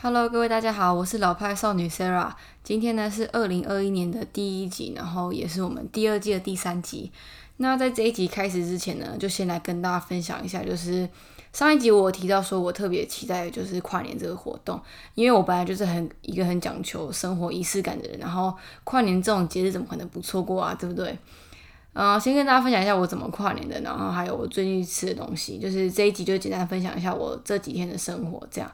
Hello，各位大家好，我是老派少女 Sarah。今天呢是二零二一年的第一集，然后也是我们第二季的第三集。那在这一集开始之前呢，就先来跟大家分享一下，就是上一集我提到说我特别期待就是跨年这个活动，因为我本来就是很一个很讲求生活仪式感的人，然后跨年这种节日怎么可能不错过啊，对不对？嗯，先跟大家分享一下我怎么跨年的，然后还有我最近吃的东西，就是这一集就简单分享一下我这几天的生活这样。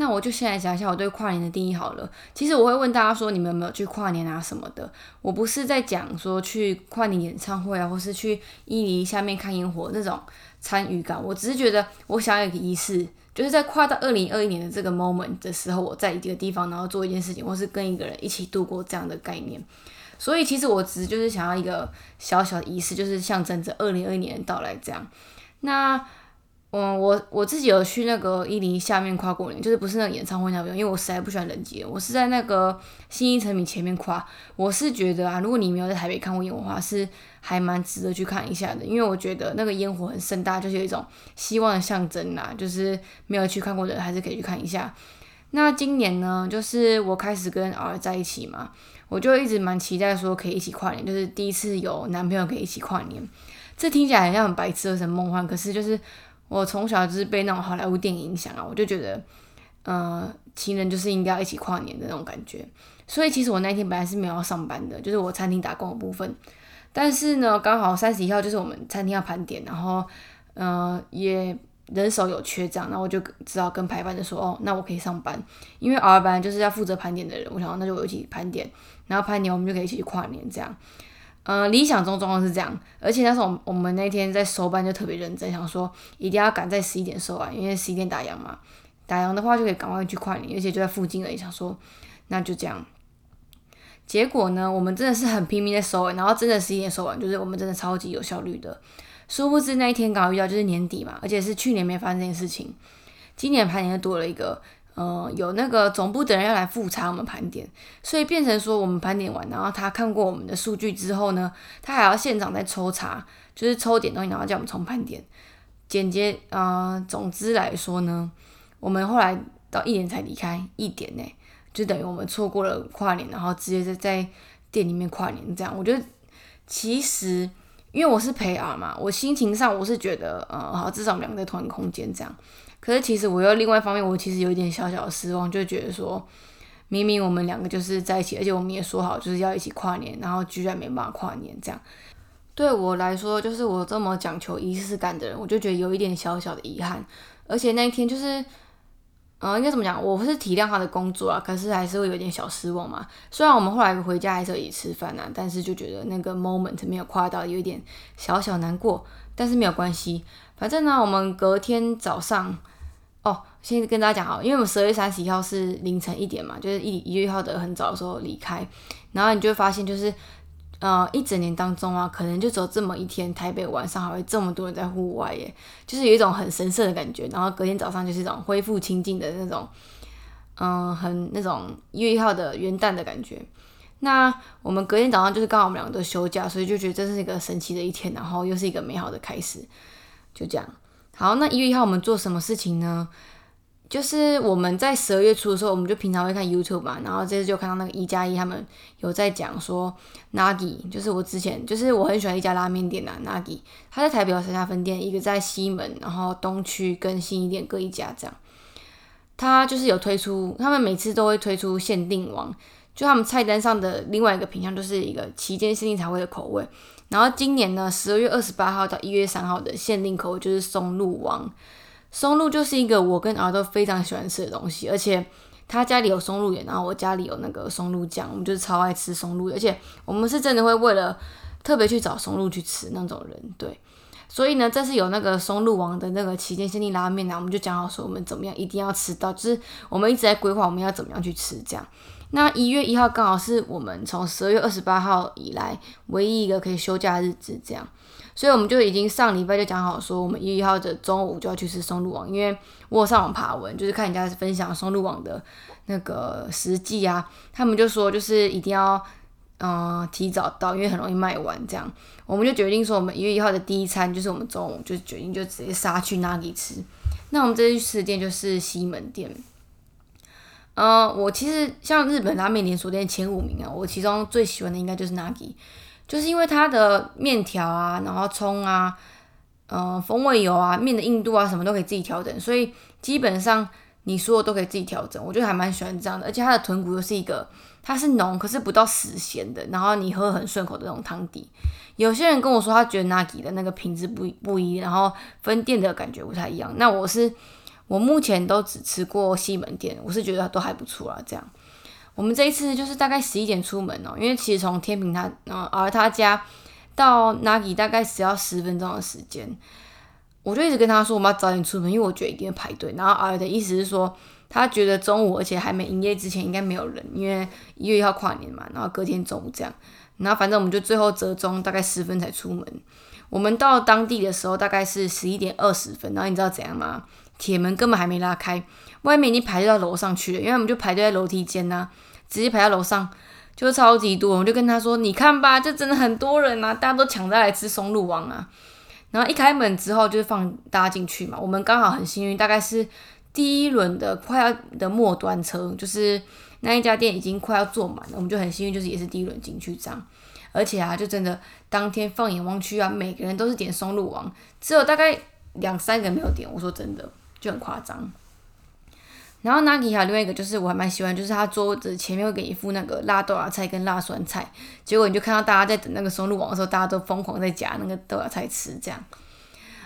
那我就先来讲一下我对跨年的定义好了。其实我会问大家说，你们有没有去跨年啊什么的？我不是在讲说去跨年演唱会啊，或是去伊犁下面看烟火那种参与感。我只是觉得我想要一个仪式，就是在跨到二零二一年的这个 moment 的时候，我在一个地方，然后做一件事情，或是跟一个人一起度过这样的概念。所以其实我只就是想要一个小小的仪式，就是象征着二零二一年的到来这样。那嗯，我我自己有去那个伊犁下面跨过年，就是不是那个演唱会那边，因为我实在不喜欢人挤。我是在那个新一成品前面跨。我是觉得啊，如果你没有在台北看过烟火的话，是还蛮值得去看一下的，因为我觉得那个烟火很盛大，就是有一种希望的象征啦。就是没有去看过的人，还是可以去看一下。那今年呢，就是我开始跟儿在一起嘛，我就一直蛮期待说可以一起跨年，就是第一次有男朋友可以一起跨年。这听起来很像很白痴很梦幻，可是就是。我从小就是被那种好莱坞电影影响啊，我就觉得，呃，情人就是应该要一起跨年的那种感觉。所以其实我那天本来是没有要上班的，就是我餐厅打工的部分。但是呢，刚好三十一号就是我们餐厅要盘点，然后，呃，也人手有缺这样，然后我就只好跟排班的说，哦，那我可以上班，因为 R 班就是要负责盘点的人，我想那就我一起盘点，然后盘点我们就可以一起去跨年这样。嗯，理想中状况是这样，而且那时候我们那天在收班就特别认真，想说一定要赶在十一点收完，因为十一点打烊嘛，打烊的话就可以赶快去跨年，而且就在附近而已。想说那就这样，结果呢，我们真的是很拼命在收完，然后真的十一点收完，就是我们真的超级有效率的。殊不知那一天刚好遇到就是年底嘛，而且是去年没发生这件事情，今年排年又多了一个。呃，有那个总部的人要来复查我们盘点，所以变成说我们盘点完，然后他看过我们的数据之后呢，他还要现场再抽查，就是抽点东西，然后叫我们重盘点。简洁啊，总之来说呢，我们后来到一点才离开，一点呢，就等于我们错过了跨年，然后直接在在店里面跨年这样。我觉得其实因为我是陪儿嘛，我心情上我是觉得，呃，好，至少我们两个在同一个空间这样。可是其实我又另外一方面，我其实有一点小小的失望，就觉得说，明明我们两个就是在一起，而且我们也说好就是要一起跨年，然后居然没办法跨年，这样对我来说，就是我这么讲求仪式感的人，我就觉得有一点小小的遗憾。而且那一天就是，嗯，应该怎么讲？我是体谅他的工作啊，可是还是会有点小失望嘛。虽然我们后来回家还是一起吃饭啊，但是就觉得那个 moment 没有跨到，有一点小小难过。但是没有关系，反正呢，我们隔天早上。哦，先跟大家讲好，因为我们十二月三十一号是凌晨一点嘛，就是一一月一号的很早的时候离开，然后你就会发现，就是呃一整年当中啊，可能就只有这么一天，台北晚上还会这么多人在户外耶，就是有一种很神圣的感觉。然后隔天早上就是一种恢复清净的那种，嗯，很那种一月一号的元旦的感觉。那我们隔天早上就是刚好我们两个都休假，所以就觉得这是一个神奇的一天，然后又是一个美好的开始，就这样。好，那一月一号我们做什么事情呢？就是我们在十二月初的时候，我们就平常会看 YouTube 嘛，然后这次就看到那个一加一他们有在讲说，Nagi，就是我之前就是我很喜欢一家拉面店呐，Nagi，他在台北有三家分店，一个在西门，然后东区跟新一店各一家这样。他就是有推出，他们每次都会推出限定王，就他们菜单上的另外一个品相就是一个期间限定才会的口味。然后今年呢，十二月二十八号到一月三号的限定口味就是松露王。松露就是一个我跟儿都非常喜欢吃的东西，而且他家里有松露盐，然后我家里有那个松露酱，我们就是超爱吃松露，而且我们是真的会为了特别去找松露去吃那种人，对。所以呢，这是有那个松露王的那个期间限定拉面呢，我们就讲好说我们怎么样一定要吃到，就是我们一直在规划我们要怎么样去吃这样。那一月一号刚好是我们从十二月二十八号以来唯一一个可以休假的日子，这样，所以我们就已经上礼拜就讲好说，我们一月一号的中午就要去吃松露网，因为我有上网爬文，就是看人家分享松露网的那个实际啊，他们就说就是一定要嗯提早到，因为很容易卖完这样，我们就决定说，我们一月一号的第一餐就是我们中午就决定就直接杀去那里吃，那我们这次去吃的店就是西门店。嗯，我其实像日本拉面连锁店前五名啊，我其中最喜欢的应该就是 Nagi，就是因为它的面条啊，然后葱啊，嗯，风味油啊，面的硬度啊，什么都可以自己调整，所以基本上你说的都可以自己调整，我觉得还蛮喜欢这样的。而且它的豚骨又是一个，它是浓，可是不到死咸的，然后你喝很顺口的那种汤底。有些人跟我说，他觉得 Nagi 的那个品质不不一，然后分店的感觉不太一样。那我是。我目前都只吃过西门店，我是觉得都还不错啦。这样，我们这一次就是大概十一点出门哦，因为其实从天平他，嗯，而他家到 Nagi 大概只要十分钟的时间。我就一直跟他说我们要早点出门，因为我觉得一定会排队。然后儿的意思是说，他觉得中午而且还没营业之前应该没有人，因为一月一号跨年嘛，然后隔天中午这样。然后反正我们就最后折中大概十分才出门。我们到当地的时候大概是十一点二十分，然后你知道怎样吗？铁门根本还没拉开，外面已经排队到楼上去了。因为我们就排队在楼梯间呐，直接排到楼上，就超级多。我就跟他说：“你看吧，就真的很多人啊，大家都抢着来吃松露王啊。”然后一开门之后，就是放大家进去嘛。我们刚好很幸运，大概是第一轮的快要的末端车，就是那一家店已经快要坐满了，我们就很幸运，就是也是第一轮进去这样。而且啊，就真的当天放眼望去啊，每个人都是点松露王，只有大概两三个没有点。我说真的。就很夸张，然后 Nagi 还有另外一个，就是我还蛮喜欢，就是他桌子前面会给你附那个辣豆芽菜跟辣酸菜，结果你就看到大家在等那个松露王的时候，大家都疯狂在夹那个豆芽菜吃，这样。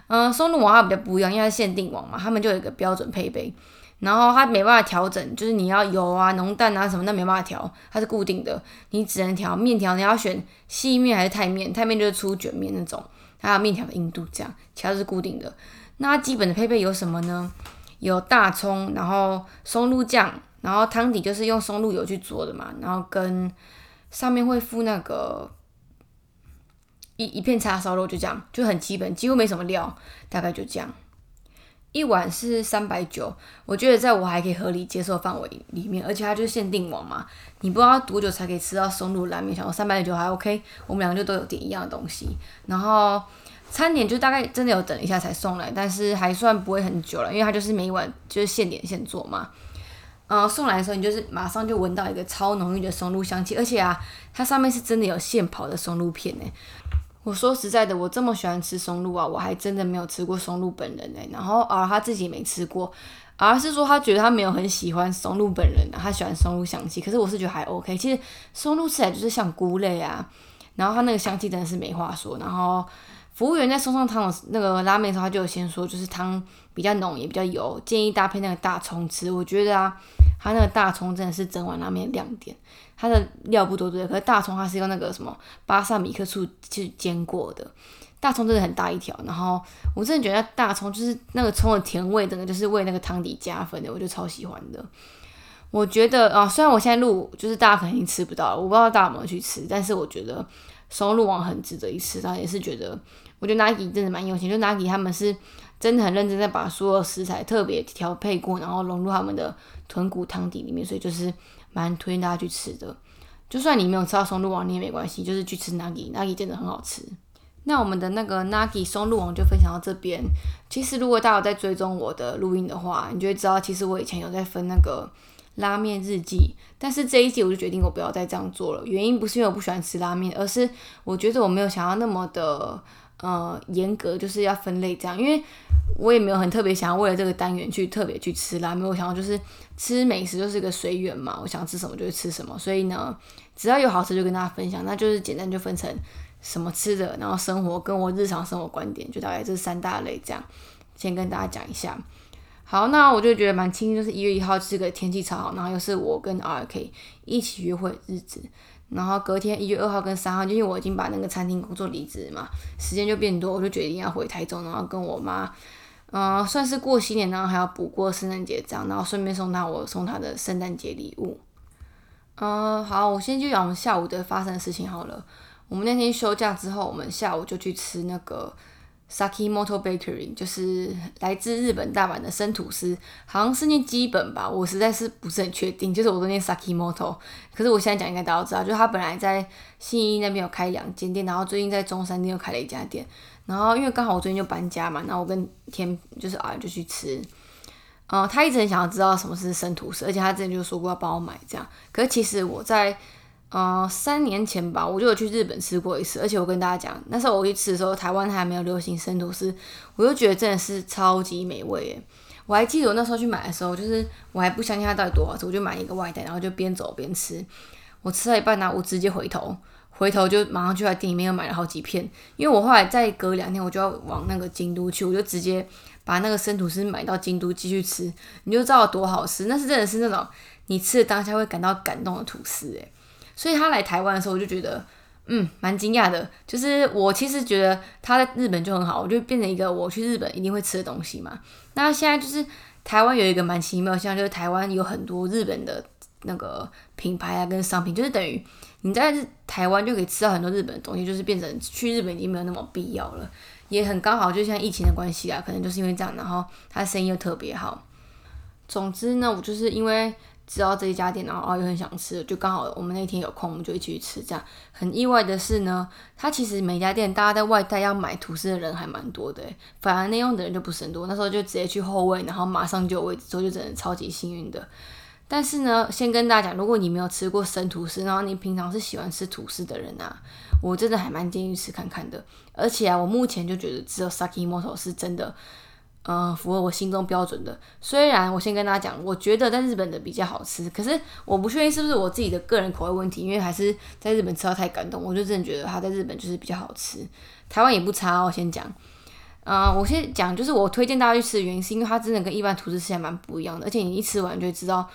嗯，松露王它比较不一样，因为它限定王嘛，他们就有一个标准配备，然后它没办法调整，就是你要油啊、浓淡啊什么，那没办法调，它是固定的，你只能调面条，你要选细面还是太面，太面就是粗卷面那种，还有面条的硬度这样，其他是固定的。那基本的配备有什么呢？有大葱，然后松露酱，然后汤底就是用松露油去做的嘛，然后跟上面会附那个一一片叉烧肉，就这样，就很基本，几乎没什么料，大概就这样。一碗是三百九，我觉得在我还可以合理接受范围里面，而且它就是限定网嘛，你不知道多久才可以吃到松露拉面，想说三百九还 OK，我们两个就都有点一样的东西，然后。餐点就大概真的有等一下才送来，但是还算不会很久了，因为它就是每一碗就是现点现做嘛。呃，送来的时候你就是马上就闻到一个超浓郁的松露香气，而且啊，它上面是真的有现跑的松露片呢。我说实在的，我这么喜欢吃松露啊，我还真的没有吃过松露本人呢。然后而他自己没吃过，而是说他觉得他没有很喜欢松露本人，他喜欢松露香气。可是我是觉得还 OK，其实松露吃起来就是像菇类啊，然后它那个香气真的是没话说，然后。服务员在送上汤的那个拉面的时候，他就有先说，就是汤比较浓，也比较油，建议搭配那个大葱吃。我觉得啊，他那个大葱真的是整碗拉面亮点。它的料不多对，可是大葱它是用那个什么巴萨米克醋去煎过的，大葱真的很大一条。然后我真的觉得大葱就是那个葱的甜味，整个就是为那个汤底加分的，我就超喜欢的。我觉得啊，虽然我现在录就是大家肯定吃不到，我不知道大家有没有去吃，但是我觉得。松露王很值得一吃，他也是觉得，我觉得 Nagi 真的蛮用心，就 Nagi 他们是真的很认真在把所有食材特别调配过，然后融入他们的豚骨汤底里面，所以就是蛮推荐大家去吃的。就算你没有吃到松露王，你也没关系，就是去吃 Nagi，Nagi 真的很好吃。那我们的那个 Nagi 松露王就分享到这边。其实如果大家有在追踪我的录音的话，你就会知道，其实我以前有在分那个。拉面日记，但是这一季我就决定我不要再这样做了。原因不是因为我不喜欢吃拉面，而是我觉得我没有想要那么的呃严格，就是要分类这样。因为我也没有很特别想要为了这个单元去特别去吃拉面。我想要就是吃美食就是一个随缘嘛，我想吃什么就吃什么。所以呢，只要有好吃就跟大家分享，那就是简单就分成什么吃的，然后生活跟我日常生活观点，就大概这三大类这样，先跟大家讲一下。好，那我就觉得蛮轻，就是一月一号是个天气超好，然后又是我跟 R K 一起约会日子，然后隔天一月二号跟三号，就因为我已经把那个餐厅工作离职嘛，时间就变多，我就决定要回台中，然后跟我妈，嗯，算是过新年，然后还要补过圣诞节这样，然后顺便送她我送她的圣诞节礼物。嗯，好，我先就讲我们下午的发生的事情好了。我们那天休假之后，我们下午就去吃那个。Saki Moto Bakery 就是来自日本大阪的生吐司，好像是念基本吧，我实在是不是很确定。就是我都念 Saki Moto，可是我现在讲应该大家都知道，就是他本来在信义那边有开两间店，然后最近在中山店又开了一家店。然后因为刚好我最近就搬家嘛，然后我跟天就是啊就去吃。呃，他一直很想要知道什么是生吐司，而且他之前就说过要帮我买这样。可是其实我在呃三年前吧，我就有去日本吃过一次，而且我跟大家讲，那时候我去吃的时候，台湾还没有流行生吐司，我就觉得真的是超级美味耶。我还记得我那时候去买的时候，就是我还不相信它到底多好吃，我就买一个外带，然后就边走边吃。我吃到一半呢，我直接回头，回头就马上就在店里面又买了好几片，因为我后来再隔两天我就要往那个京都去，我就直接把那个生吐司买到京都继续吃，你就知道有多好吃。那是真的是那种你吃的当下会感到感动的吐司诶。所以他来台湾的时候，我就觉得嗯蛮惊讶的，就是我其实觉得他在日本就很好，我就变成一个我去日本一定会吃的东西嘛。那现在就是台湾有一个蛮奇妙，像就是台湾有很多日本的。那个品牌啊，跟商品，就是等于你在台湾就可以吃到很多日本的东西，就是变成去日本已经没有那么必要了，也很刚好，就像疫情的关系啊，可能就是因为这样，然后它生意又特别好。总之呢，我就是因为知道这一家店，然后又很想吃，就刚好我们那天有空，我们就一起去吃。这样很意外的是呢，它其实每家店大家在外带要买吐司的人还蛮多的，反而内用的人就不是很多。那时候就直接去后位，然后马上就有位置，所以就真的超级幸运的。但是呢，先跟大家讲，如果你没有吃过生吐司，然后你平常是喜欢吃吐司的人啊，我真的还蛮建议吃看看的。而且啊，我目前就觉得只有 Sakimoto 是真的，嗯，符合我心中标准的。虽然我先跟大家讲，我觉得在日本的比较好吃，可是我不确定是不是我自己的个人口味问题，因为还是在日本吃到太感动，我就真的觉得它在日本就是比较好吃。台湾也不差哦，先讲，嗯，我先讲，就是我推荐大家去吃的原因，是因为它真的跟一般吐司吃起来蛮不一样的，而且你一吃完就会知道。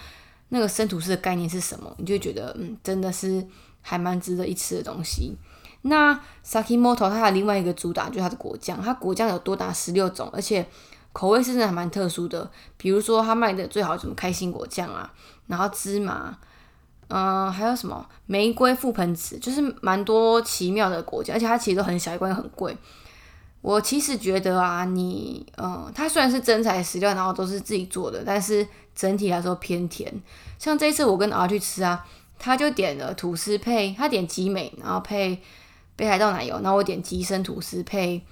那个生吐司的概念是什么？你就觉得嗯，真的是还蛮值得一吃的东西。那 Sakimoto 它的另外一个主打就是它的果酱，它果酱有多达十六种，而且口味是真的还蛮特殊的。比如说他卖的最好什么开心果酱啊，然后芝麻，嗯，还有什么玫瑰覆盆子，就是蛮多奇妙的果酱，而且它其实都很小一罐，很贵。我其实觉得啊，你嗯，它虽然是真材实料，然后都是自己做的，但是。整体来说偏甜，像这一次我跟 R 去吃啊，他就点了吐司配，他点吉美，然后配北海道奶油，然后我点吉生吐司配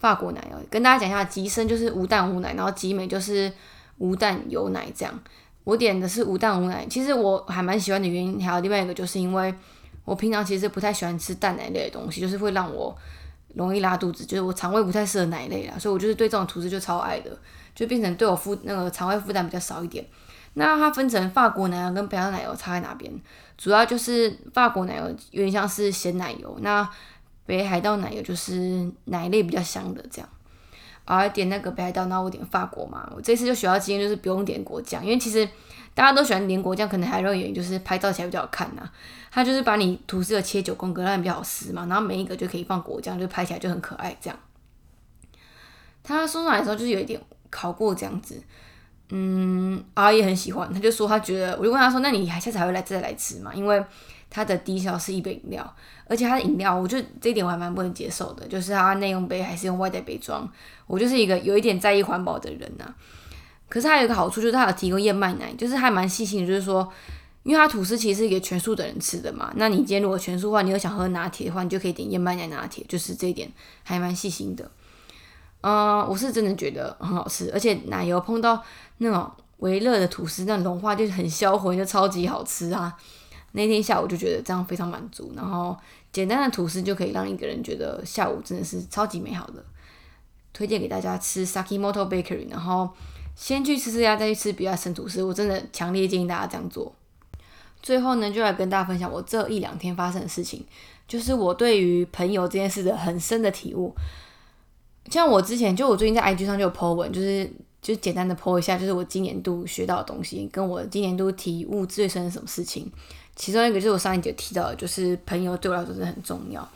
法国奶油。跟大家讲一下，吉生就是无蛋无奶，然后吉美就是无蛋有奶这样。我点的是无蛋无奶，其实我还蛮喜欢的原因，还有另外一个就是因为我平常其实不太喜欢吃蛋奶类的东西，就是会让我容易拉肚子，就是我肠胃不太适合奶类啦，所以我就是对这种吐司就超爱的。就变成对我负那个肠胃负担比较少一点。那它分成法国奶油跟北海道奶油差在哪边？主要就是法国奶油有点像是咸奶油，那北海道奶油就是奶类比较香的这样。啊，点那个北海道，那我点法国嘛。我这次就学到经验，就是不用点果酱，因为其实大家都喜欢点果酱，可能还有一个原因就是拍照起来比较好看呐。它就是把你吐司的切九宫格，让你比较好撕嘛，然后每一个就可以放果酱，就拍起来就很可爱这样。他送上来的时候就是有一点。烤过这样子，嗯，阿姨很喜欢，他就说他觉得，我就问他说，那你还下次还会来再来吃吗？因为它的低消是一杯饮料，而且它的饮料，我就这一点我还蛮不能接受的，就是它内用杯还是用外带杯装，我就是一个有一点在意环保的人呐。可是它有一个好处，就是它有提供燕麦奶，就是还蛮细心的，就是说，因为它吐司其实是给全素的人吃的嘛，那你今天如果全素的话，你又想喝拿铁的话，你就可以点燕麦奶拿铁，就是这一点还蛮细心的。嗯，我是真的觉得很好吃，而且奶油碰到那种微热的吐司，那融化就是很销魂，就超级好吃啊！那天下午就觉得这样非常满足，然后简单的吐司就可以让一个人觉得下午真的是超级美好的。推荐给大家吃 Sakimoto Bakery，然后先去吃这家，再去吃比亚生吐司，我真的强烈建议大家这样做。最后呢，就来跟大家分享我这一两天发生的事情，就是我对于朋友这件事的很深的体悟。像我之前就我最近在 IG 上就有 po 文，就是就简单的 po 一下，就是我今年度学到的东西，跟我今年度体悟最深的什么事情。其中一个就是我上一节提到的，就是朋友对我来说真的很重要。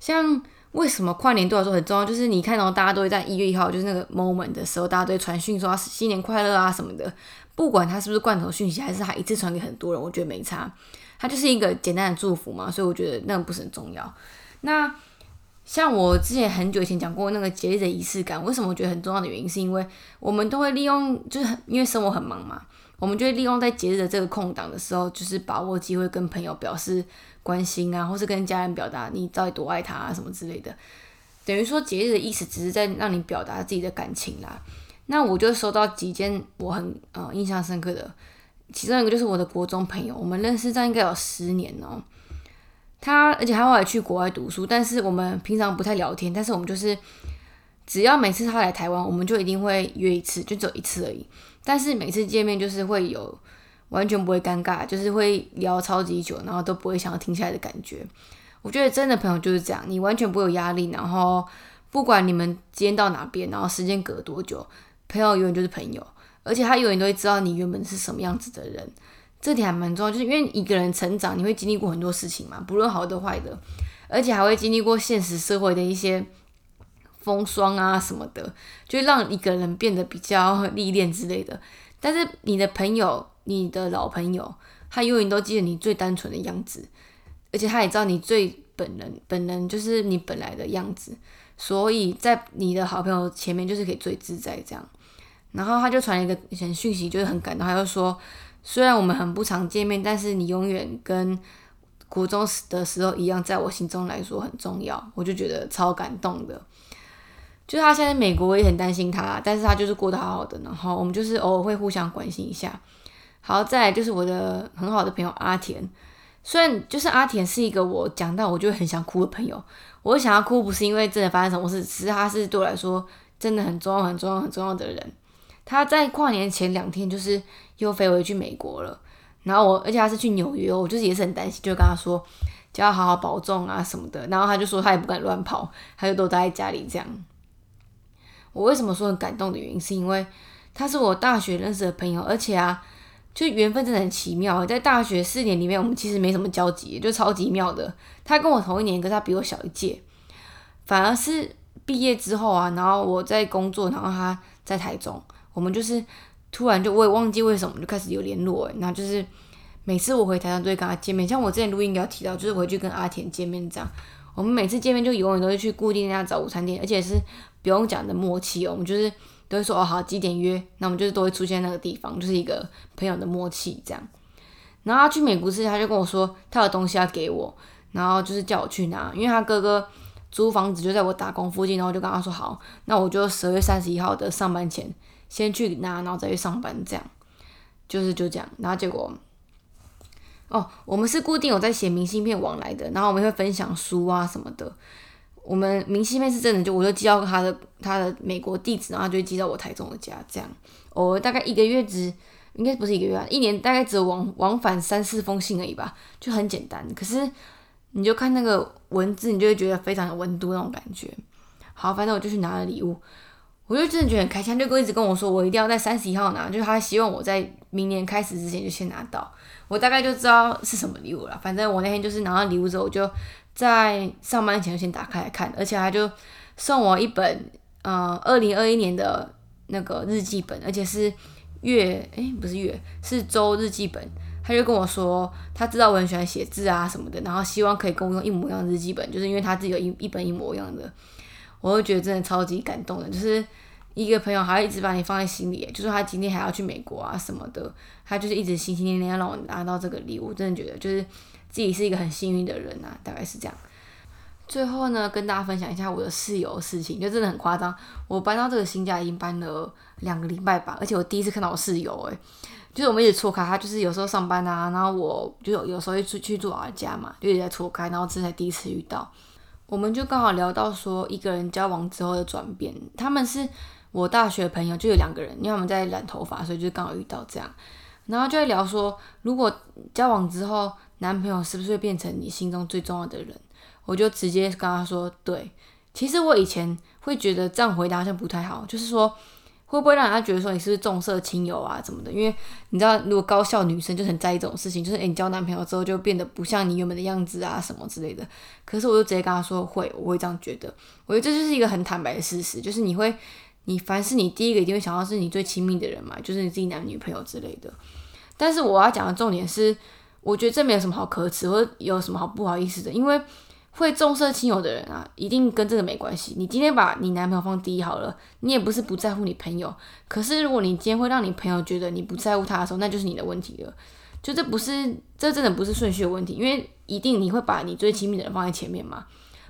像为什么跨年对我来说很重要？就是你看到大家都会在一月一号，就是那个 moment 的时候，大家都会传讯说新年快乐啊什么的。不管他是不是罐头讯息，还是他一次传给很多人，我觉得没差。他就是一个简单的祝福嘛，所以我觉得那个不是很重要。那像我之前很久以前讲过那个节日的仪式感，为什么我觉得很重要的原因，是因为我们都会利用，就是很因为生活很忙嘛，我们就会利用在节日的这个空档的时候，就是把握机会跟朋友表示关心啊，或是跟家人表达你到底多爱他啊什么之类的。等于说节日的意思只是在让你表达自己的感情啦。那我就收到几件我很呃印象深刻的，其中一个就是我的国中朋友，我们认识这样应该有十年哦。他而且他后来去国外读书，但是我们平常不太聊天，但是我们就是只要每次他来台湾，我们就一定会约一次，就只有一次而已。但是每次见面就是会有完全不会尴尬，就是会聊超级久，然后都不会想要停下来的感觉。我觉得真的朋友就是这样，你完全不会有压力，然后不管你们今天到哪边，然后时间隔多久，朋友永远就是朋友，而且他永远都会知道你原本是什么样子的人。这点还蛮重要，就是因为一个人成长，你会经历过很多事情嘛，不论好的坏的，而且还会经历过现实社会的一些风霜啊什么的，就让一个人变得比较历练之类的。但是你的朋友，你的老朋友，他永远都记得你最单纯的样子，而且他也知道你最本人，本人就是你本来的样子，所以在你的好朋友前面就是可以最自在这样。然后他就传了一个很讯息，就是很感动，他就说。虽然我们很不常见面，但是你永远跟国中的时候一样，在我心中来说很重要。我就觉得超感动的。就他现在美国，我也很担心他，但是他就是过得好好的。然后我们就是偶尔会互相关心一下。好，再来就是我的很好的朋友阿田。虽然就是阿田是一个我讲到我就很想哭的朋友，我想要哭不是因为真的发生什么事，只是他是对我来说真的很重要、很重要、很重要的人。他在跨年前两天就是又飞回去美国了，然后我而且他是去纽约，我就是也是很担心，就跟他说叫他好好保重啊什么的，然后他就说他也不敢乱跑，他就都待在家里这样。我为什么说很感动的原因，是因为他是我大学认识的朋友，而且啊，就缘分真的很奇妙，在大学四年里面，我们其实没什么交集，就超级妙的。他跟我同一年，可是他比我小一届，反而是毕业之后啊，然后我在工作，然后他在台中。我们就是突然就我也忘记为什么就开始有联络诶，那就是每次我回台上都会跟他见面，像我之前录音有提到，就是回去跟阿田见面这样。我们每次见面就永远都会去固定那家早午餐店，而且是不用讲的默契哦。我们就是都会说哦好几点约，那我们就是都会出现那个地方，就是一个朋友的默契这样。然后他去美国之前，他就跟我说他有东西要给我，然后就是叫我去拿，因为他哥哥租房子就在我打工附近，然后就跟他说好，那我就十二月三十一号的上班前。先去拿，然后再去上班，这样就是就这样。然后结果，哦，我们是固定有在写明信片往来的，然后我们会分享书啊什么的。我们明信片是真的，就我就寄到他的他的美国地址，然后就寄到我台中的家，这样。我大概一个月只应该不是一个月啊，一年大概只往往返三四封信而已吧，就很简单。可是你就看那个文字，你就会觉得非常有温度那种感觉。好，反正我就去拿了礼物。我就真的觉得很开心，就一直跟我说，我一定要在三十一号拿，就是他希望我在明年开始之前就先拿到。我大概就知道是什么礼物了。反正我那天就是拿到礼物之后，我就在上班前就先打开来看，而且他就送我一本呃二零二一年的那个日记本，而且是月诶，不是月是周日记本。他就跟我说，他知道我很喜欢写字啊什么的，然后希望可以跟我用一模一样的日记本，就是因为他自己有一一本一模一样的。我就觉得真的超级感动的，就是一个朋友还要一直把你放在心里，就是他今天还要去美国啊什么的，他就是一直心心念念要让我拿到这个礼物，真的觉得就是自己是一个很幸运的人啊，大概是这样。最后呢，跟大家分享一下我的室友的事情，就真的很夸张。我搬到这个新家已经搬了两个礼拜吧，而且我第一次看到我室友，诶，就是我们一直错开，他就是有时候上班啊，然后我就有有时候会出去住我家嘛，就一直在错开，然后这才第一次遇到。我们就刚好聊到说一个人交往之后的转变，他们是我大学朋友，就有两个人，因为他们在染头发，所以就刚好遇到这样，然后就会聊说，如果交往之后，男朋友是不是会变成你心中最重要的人？我就直接跟他说，对，其实我以前会觉得这样回答好像不太好，就是说。会不会让人家觉得说你是不是重色轻友啊，怎么的？因为你知道，如果高校女生就很在意这种事情，就是诶，你交男朋友之后就变得不像你原本的样子啊，什么之类的。可是我就直接跟他说会，我会这样觉得。我觉得这就是一个很坦白的事实，就是你会，你凡是你第一个一定会想到是你最亲密的人嘛，就是你自己男女朋友之类的。但是我要讲的重点是，我觉得这没有什么好可耻或有什么好不好意思的，因为。会重色轻友的人啊，一定跟这个没关系。你今天把你男朋友放第一好了，你也不是不在乎你朋友。可是如果你今天会让你朋友觉得你不在乎他的时候，那就是你的问题了。就这不是，这真的不是顺序的问题，因为一定你会把你最亲密的人放在前面嘛。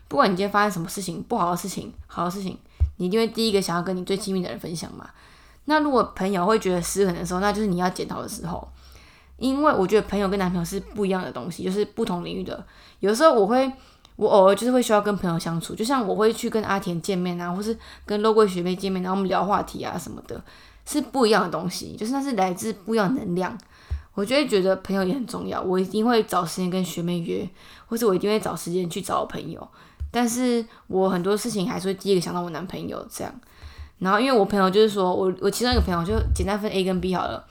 不管你今天发生什么事情，不好的事情、好的事情，你一定会第一个想要跟你最亲密的人分享嘛。那如果朋友会觉得失衡的时候，那就是你要检讨的时候。因为我觉得朋友跟男朋友是不一样的东西，就是不同领域的。有时候我会，我偶尔就是会需要跟朋友相处，就像我会去跟阿田见面啊，或是跟肉桂学妹见面，然后我们聊话题啊什么的，是不一样的东西，就是那是来自不一样的能量。我就会觉得朋友也很重要，我一定会找时间跟学妹约，或者我一定会找时间去找我朋友。但是我很多事情还是会第一个想到我男朋友这样。然后因为我朋友就是说我我其中一个朋友就简单分 A 跟 B 好了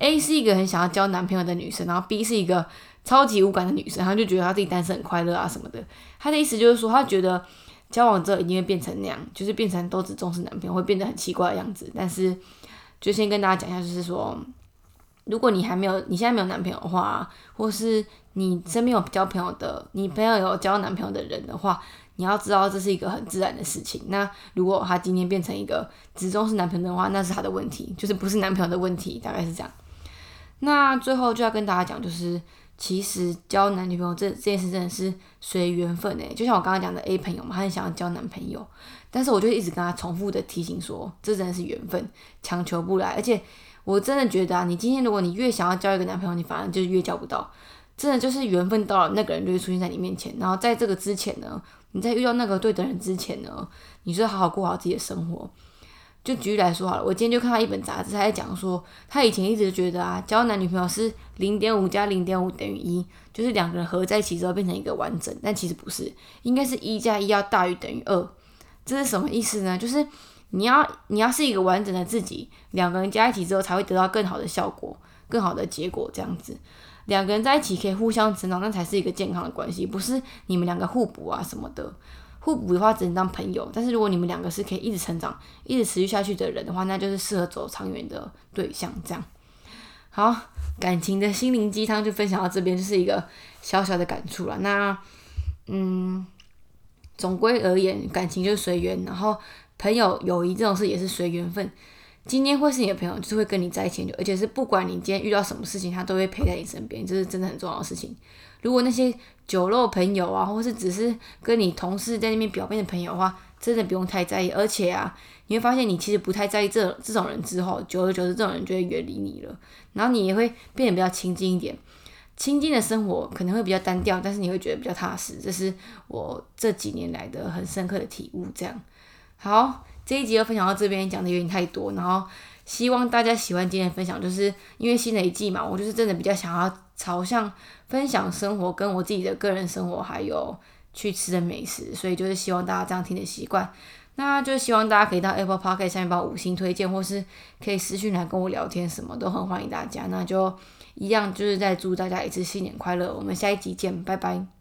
，A 是一个很想要交男朋友的女生，然后 B 是一个超级无感的女生，她就觉得她自己单身很快乐啊什么的。她的意思就是说，她觉得交往之后一定会变成那样，就是变成都只重视男朋友，会变得很奇怪的样子。但是就先跟大家讲一下，就是说。如果你还没有，你现在没有男朋友的话，或是你身边有交朋友的，你朋友有交男朋友的人的话，你要知道这是一个很自然的事情。那如果他今天变成一个只重视男朋友的话，那是他的问题，就是不是男朋友的问题，大概是这样。那最后就要跟大家讲，就是其实交男女朋友这这件事真的是随缘分诶，就像我刚刚讲的 A 朋友嘛，他很想要交男朋友，但是我就一直跟他重复的提醒说，这真的是缘分，强求不来，而且。我真的觉得啊，你今天如果你越想要交一个男朋友，你反而就越交不到。真的就是缘分到了，那个人就会出现在你面前。然后在这个之前呢，你在遇到那个对的人之前呢，你就好好过好自己的生活。就举例来说好了，我今天就看到一本杂志，他在讲说，他以前一直觉得啊，交男女朋友是零点五加零点五等于一，就是两个人合在一起之后变成一个完整。但其实不是，应该是一加一要大于等于二。这是什么意思呢？就是。你要你要是一个完整的自己，两个人加一起之后才会得到更好的效果、更好的结果。这样子，两个人在一起可以互相成长，那才是一个健康的关系，不是你们两个互补啊什么的。互补的话只能当朋友，但是如果你们两个是可以一直成长、一直持续下去的人的话，那就是适合走长远的对象。这样，好，感情的心灵鸡汤就分享到这边，就是一个小小的感触了。那，嗯，总归而言，感情就是随缘，然后。朋友友谊这种事也是随缘分，今天会是你的朋友，就是会跟你在一起，而且是不管你今天遇到什么事情，他都会陪在你身边，这是真的很重要的事情。如果那些酒肉朋友啊，或是只是跟你同事在那边表面的朋友的话，真的不用太在意。而且啊，你会发现你其实不太在意这这种人之后，久而久之，这种人就会远离你了。然后你也会变得比较亲近一点，亲近的生活可能会比较单调，但是你会觉得比较踏实。这是我这几年来的很深刻的体悟。这样。好，这一集就分享到这边，讲的有点太多，然后希望大家喜欢今天的分享，就是因为新的一季嘛，我就是真的比较想要朝向分享生活，跟我自己的个人生活，还有去吃的美食，所以就是希望大家这样听的习惯，那就希望大家可以到 Apple Podcast 上面帮五星推荐，或是可以私讯来跟我聊天，什么都很欢迎大家，那就一样就是再祝大家一次新年快乐，我们下一集见，拜拜。